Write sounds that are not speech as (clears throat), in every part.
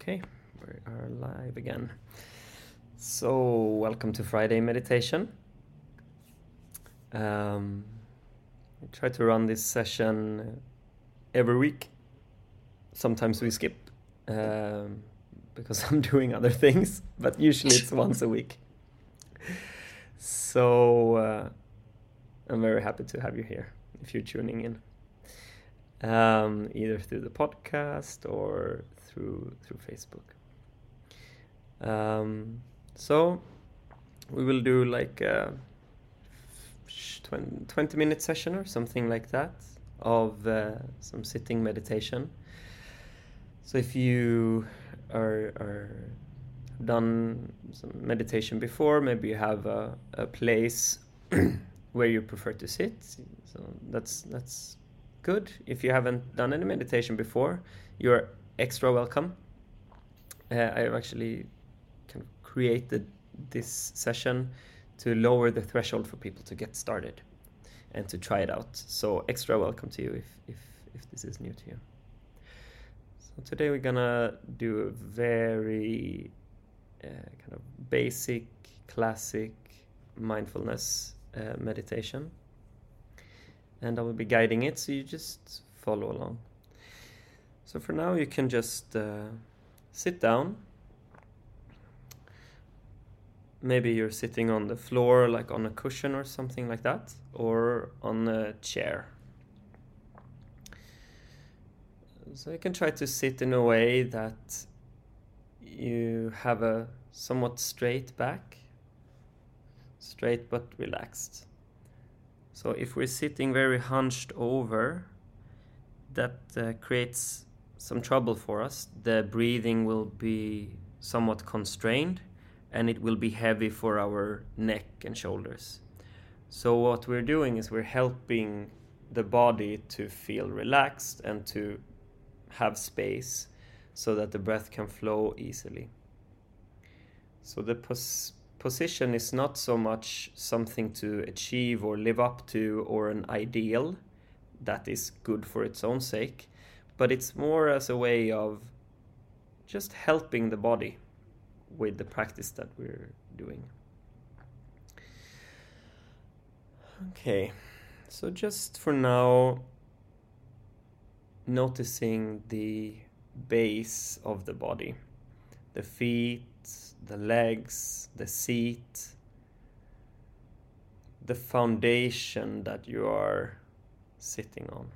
Okay, we are live again. So, welcome to Friday meditation. Um, we try to run this session every week. Sometimes we skip um, because (laughs) I'm doing other things, but usually it's (laughs) once a week. So, uh, I'm very happy to have you here if you're tuning in um, either through the podcast or through through Facebook. Um, so we will do like a 20, 20 minute session or something like that of uh, some sitting meditation. So if you are, are done some meditation before, maybe you have a, a place (clears throat) where you prefer to sit. So that's that's good. If you haven't done any meditation before, you're extra welcome. Uh, I've actually kind of created this session to lower the threshold for people to get started and to try it out. So extra welcome to you if if if this is new to you. So today we're gonna do a very uh, kind of basic, classic mindfulness uh, meditation and I will be guiding it, so you just follow along. So for now, you can just uh, sit down. Maybe you're sitting on the floor, like on a cushion or something like that, or on a chair. So you can try to sit in a way that you have a somewhat straight back, straight but relaxed. So if we're sitting very hunched over, that uh, creates some trouble for us. The breathing will be somewhat constrained and it will be heavy for our neck and shoulders. So what we're doing is we're helping the body to feel relaxed and to have space so that the breath can flow easily. So the pos- position is not so much something to achieve or live up to or an ideal that is good for its own sake, but it's more as a way of just helping the body with the practice that we're doing. Okay, so just for now, noticing the base of the body, the feet the legs, the seat, the foundation that you are sitting on.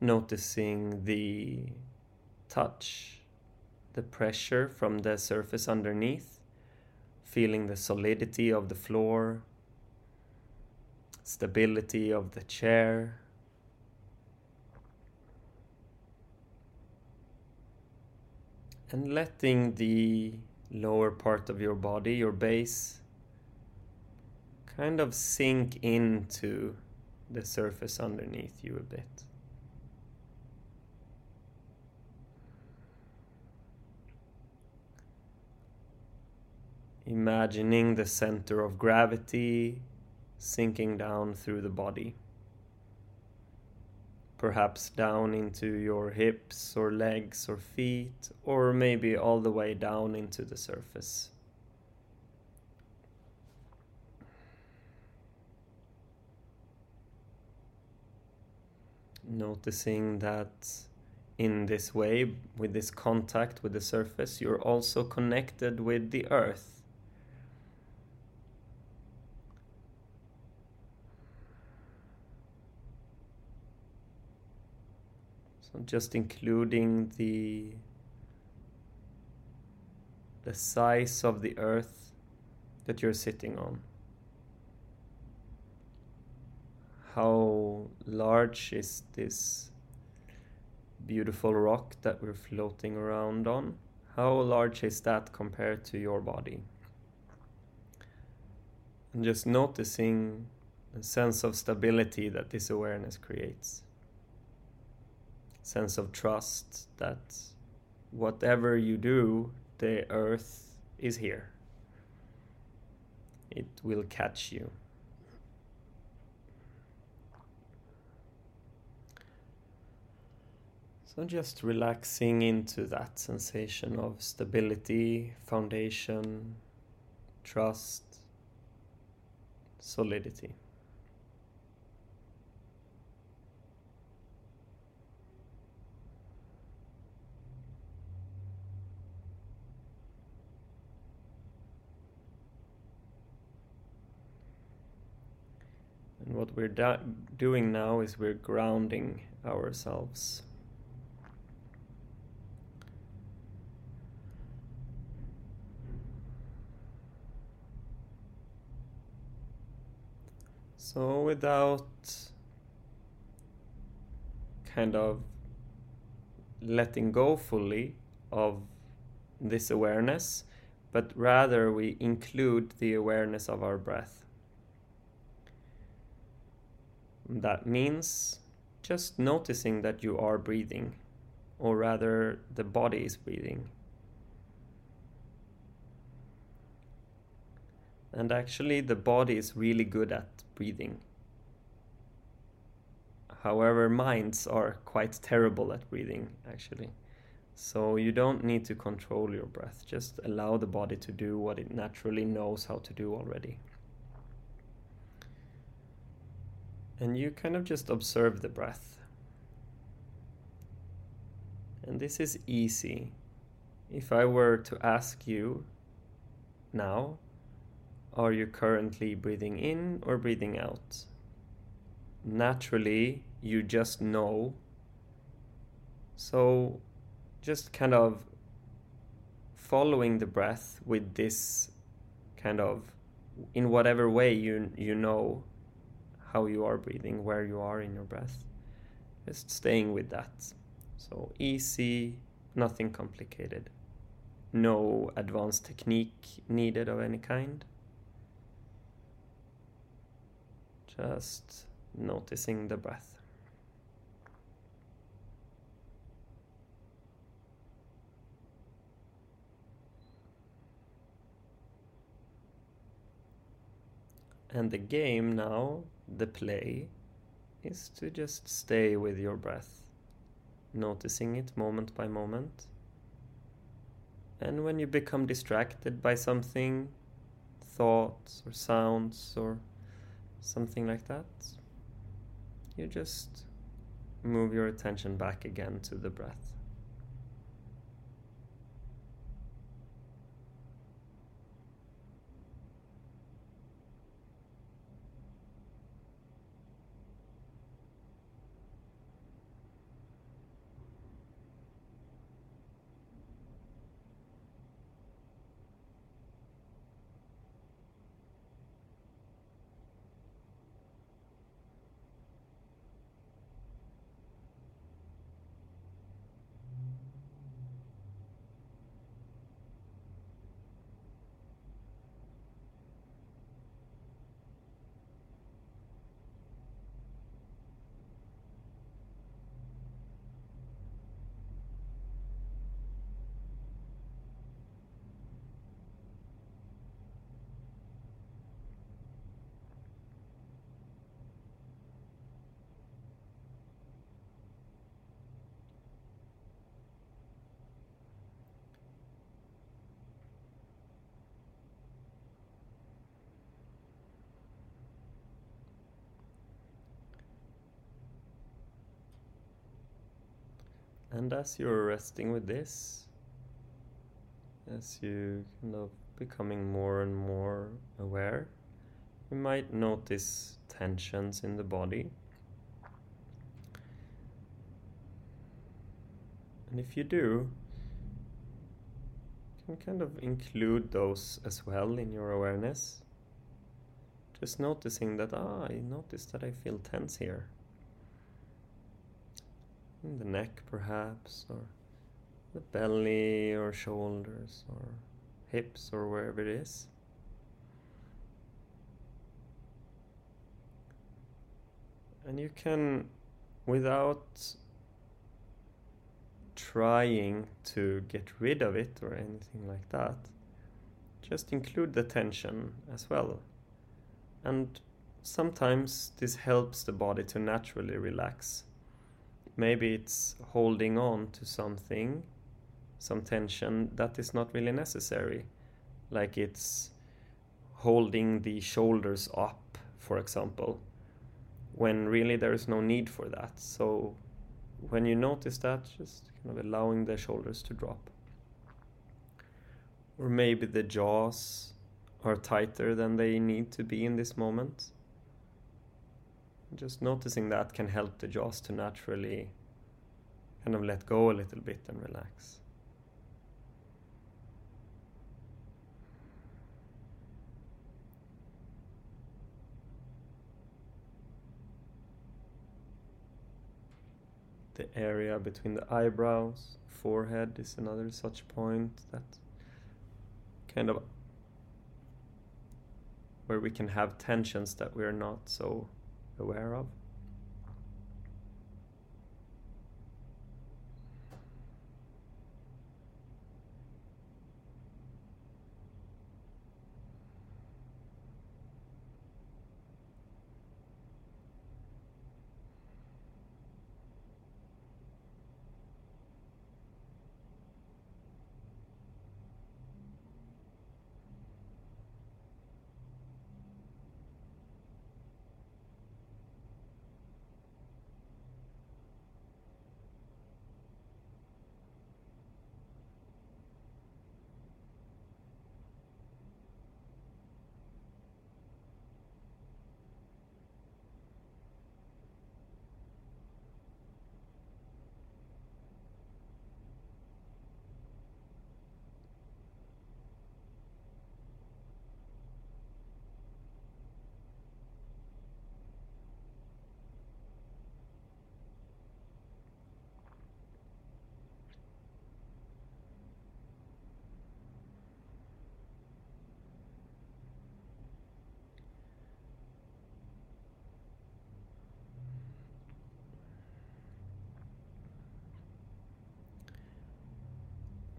Noticing the touch, the pressure from the surface underneath, feeling the solidity of the floor, stability of the chair. and letting the lower part of your body, your base, kind of sink into the surface underneath you a bit. Imagining the center of gravity sinking down through the body perhaps down into your hips or legs or feet, or maybe all the way down into the surface. Noticing that in this way, with this contact with the surface, you're also connected with the earth So just including the the size of the earth that you're sitting on. How large is this beautiful rock that we're floating around on? How large is that compared to your body? And just noticing the sense of stability that this awareness creates sense of trust that whatever you do, the earth is here. It will catch you. So just relaxing into that sensation of stability, foundation, trust, solidity. What we're doing now is we're grounding ourselves. So, without kind of letting go fully of this awareness, but rather we include the awareness of our breath. That means just noticing that you are breathing, or rather, the body is breathing. And actually, the body is really good at breathing. However, minds are quite terrible at breathing, actually. So you don't need to control your breath, just allow the body to do what it naturally knows how to do already. And you kind of just observe the breath. And this is easy. If I were to ask you now, are you currently breathing in or breathing out? Naturally, you just know. So, just kind of following the breath with this kind of in whatever way you you know how you are breathing, where you are in your breath. Just staying with that. So easy, nothing complicated. No advanced technique needed of any kind. Just noticing the breath. And the game now the play is to just stay with your breath, noticing it moment by moment. And when you become distracted by something, thoughts or sounds or something like that, you just move your attention back again to the breath. And as you're resting with this, as you kind of becoming more and more aware, you might notice tensions in the body. And if you do, you can kind of include those as well in your awareness. Just noticing that, ah, I notice that I feel tense here the neck perhaps or the belly or shoulders or hips or wherever it is. And you can, without trying to get rid of it or anything like that, just include the tension as well. And sometimes this helps the body to naturally relax maybe it's holding on to something, some tension that is not really necessary. Like it's holding the shoulders up, for example, when really there is no need for that. So when you notice that, just kind of allowing the shoulders to drop. Or maybe the jaws are tighter than they need to be in this moment. Just noticing that can help the jaws to naturally kind of let go a little bit and relax. The area between the eyebrows, forehead is another such point that kind of where we can have tensions that we're not so aware of.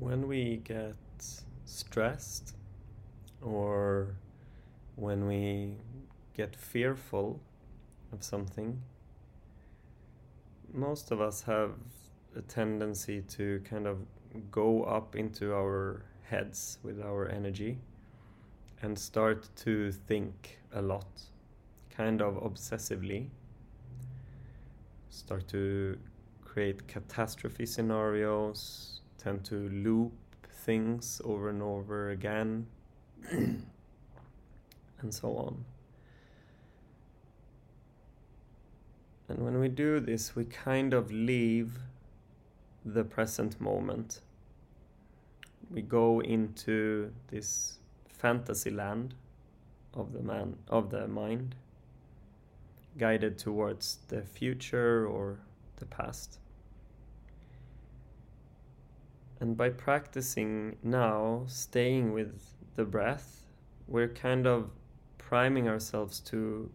When we get stressed or when we get fearful of something, most of us have a tendency to kind of go up into our heads with our energy and start to think a lot, kind of obsessively. Start to create catastrophe scenarios, tend to loop things over and over again, (clears throat) and so on. And when we do this, we kind of leave the present moment. We go into this fantasy land of the man of the mind, guided towards the future or the past. And by practicing now, staying with the breath, we're kind of priming ourselves to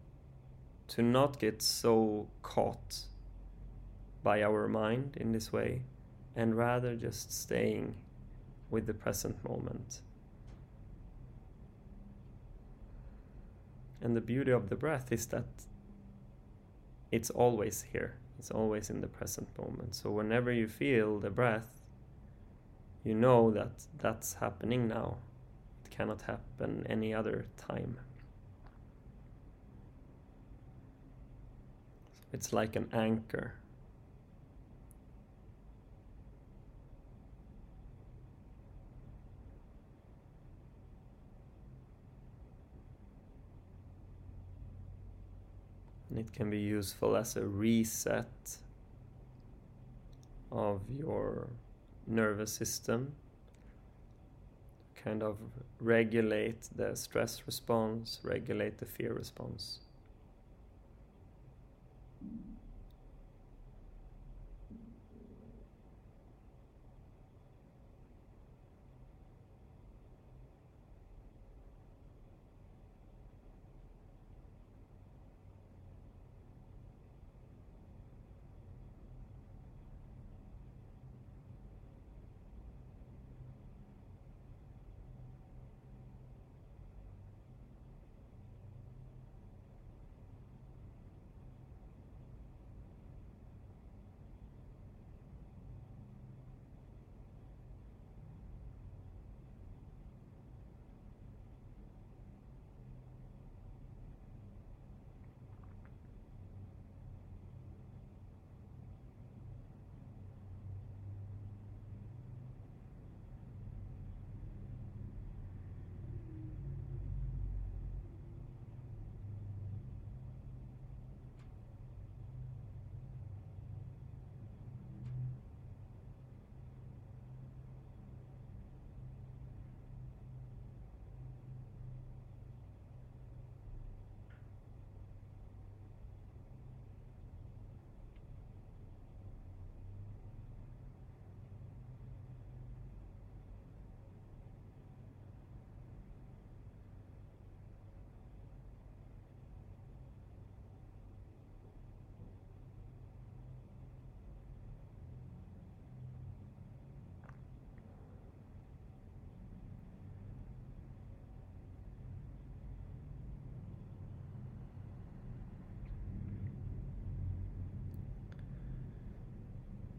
to not get so caught by our mind in this way and rather just staying with the present moment. And the beauty of the breath is that it's always here. It's always in the present moment. So whenever you feel the breath, you know that that's happening now. It cannot happen any other time. It's like an anchor. And it can be useful as a reset of your nervous system, kind of regulate the stress response, regulate the fear response.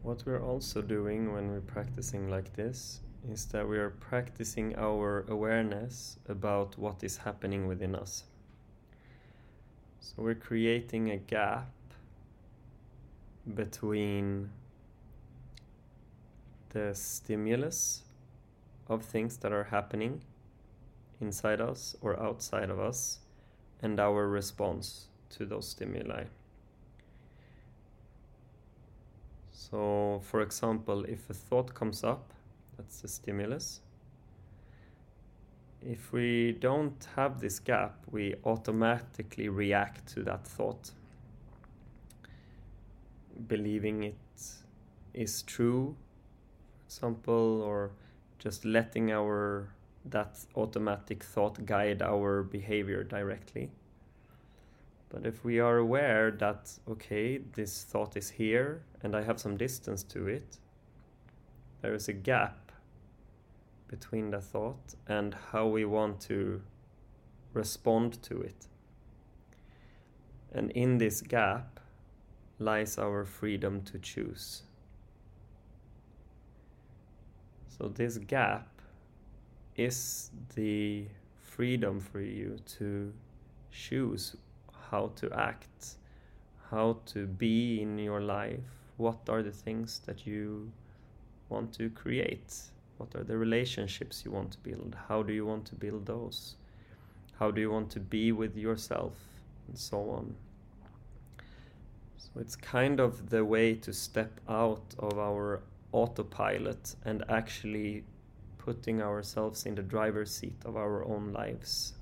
What we're also doing when we're practicing like this is that we are practicing our awareness about what is happening within us. So we're creating a gap between the stimulus of things that are happening inside us or outside of us and our response to those stimuli. So, for example, if a thought comes up, that's the stimulus. If we don't have this gap, we automatically react to that thought, believing it is true, for example, or just letting our that automatic thought guide our behavior directly. But if we are aware that, okay, this thought is here and I have some distance to it, there is a gap between the thought and how we want to respond to it. And in this gap lies our freedom to choose. So, this gap is the freedom for you to choose how to act, how to be in your life, what are the things that you want to create, what are the relationships you want to build, how do you want to build those, how do you want to be with yourself, and so on. So it's kind of the way to step out of our autopilot and actually putting ourselves in the driver's seat of our own lives.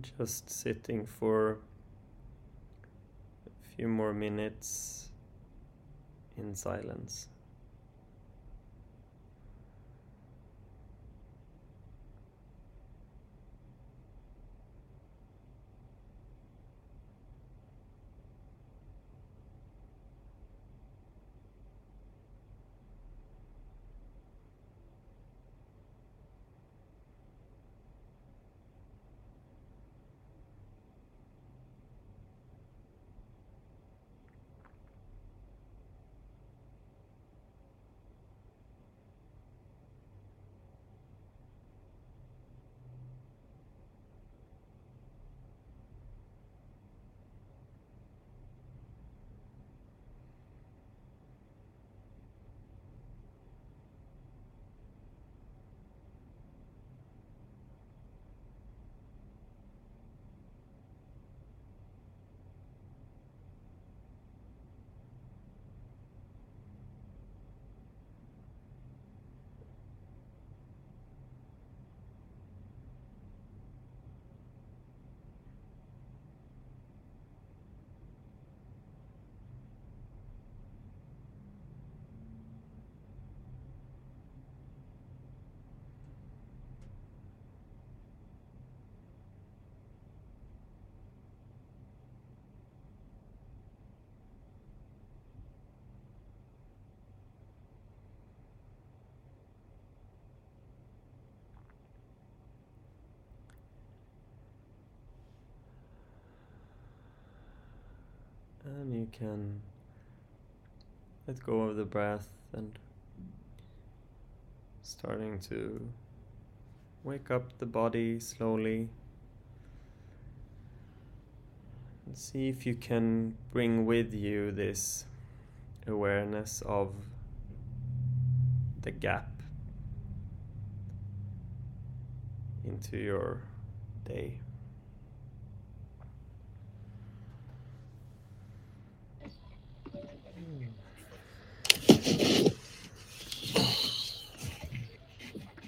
Just sitting for a few more minutes in silence. And you can let go of the breath and starting to wake up the body slowly. And see if you can bring with you this awareness of the gap into your day.